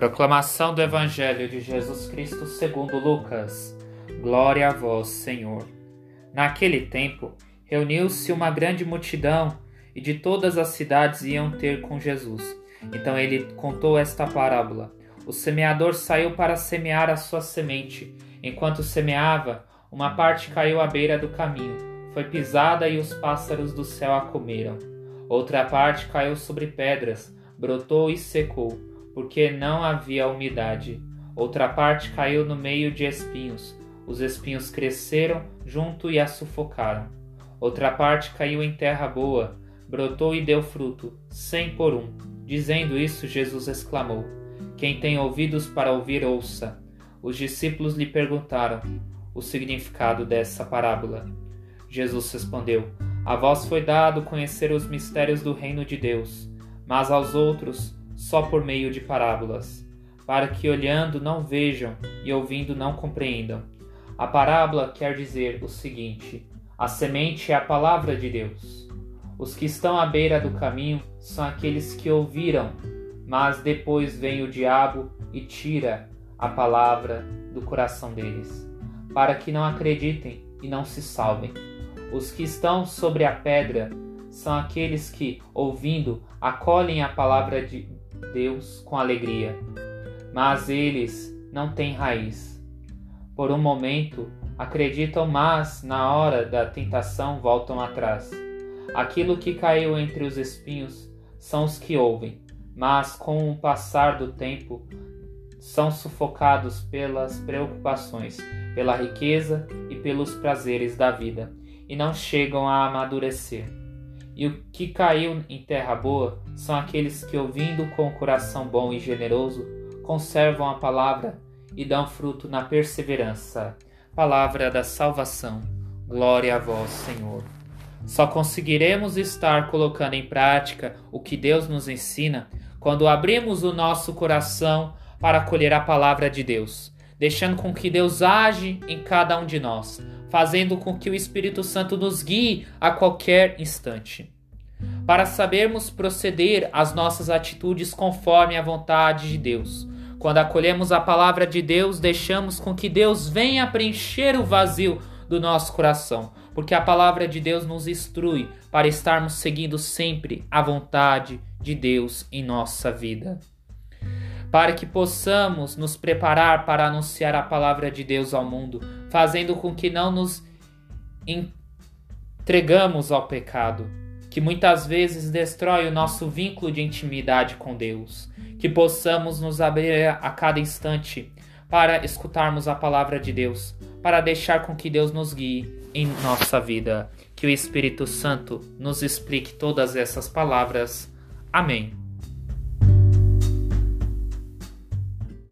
Proclamação do Evangelho de Jesus Cristo segundo Lucas. Glória a vós, Senhor. Naquele tempo, reuniu-se uma grande multidão e de todas as cidades iam ter com Jesus. Então ele contou esta parábola. O semeador saiu para semear a sua semente. Enquanto semeava, uma parte caiu à beira do caminho, foi pisada e os pássaros do céu a comeram. Outra parte caiu sobre pedras, brotou e secou porque não havia umidade. Outra parte caiu no meio de espinhos. Os espinhos cresceram junto e a sufocaram. Outra parte caiu em terra boa, brotou e deu fruto, cem por um. Dizendo isso, Jesus exclamou: Quem tem ouvidos para ouvir, ouça. Os discípulos lhe perguntaram o significado dessa parábola. Jesus respondeu: A vós foi dado conhecer os mistérios do reino de Deus, mas aos outros só por meio de parábolas, para que olhando não vejam e ouvindo não compreendam. A parábola quer dizer o seguinte: a semente é a palavra de Deus. Os que estão à beira do caminho são aqueles que ouviram, mas depois vem o diabo e tira a palavra do coração deles, para que não acreditem e não se salvem. Os que estão sobre a pedra são aqueles que, ouvindo, acolhem a palavra de Deus com alegria, mas eles não têm raiz. Por um momento acreditam, mas na hora da tentação voltam atrás. Aquilo que caiu entre os espinhos são os que ouvem, mas com o passar do tempo são sufocados pelas preocupações, pela riqueza e pelos prazeres da vida, e não chegam a amadurecer. E o que caiu em terra boa são aqueles que, ouvindo com o coração bom e generoso, conservam a palavra e dão fruto na perseverança. Palavra da salvação. Glória a vós, Senhor. Só conseguiremos estar colocando em prática o que Deus nos ensina quando abrimos o nosso coração para acolher a palavra de Deus, deixando com que Deus age em cada um de nós, fazendo com que o Espírito Santo nos guie a qualquer instante. Para sabermos proceder as nossas atitudes conforme a vontade de Deus. Quando acolhemos a palavra de Deus, deixamos com que Deus venha preencher o vazio do nosso coração, porque a palavra de Deus nos instrui para estarmos seguindo sempre a vontade de Deus em nossa vida para que possamos nos preparar para anunciar a palavra de Deus ao mundo, fazendo com que não nos entregamos ao pecado, que muitas vezes destrói o nosso vínculo de intimidade com Deus, que possamos nos abrir a cada instante para escutarmos a palavra de Deus, para deixar com que Deus nos guie em nossa vida, que o Espírito Santo nos explique todas essas palavras. Amém.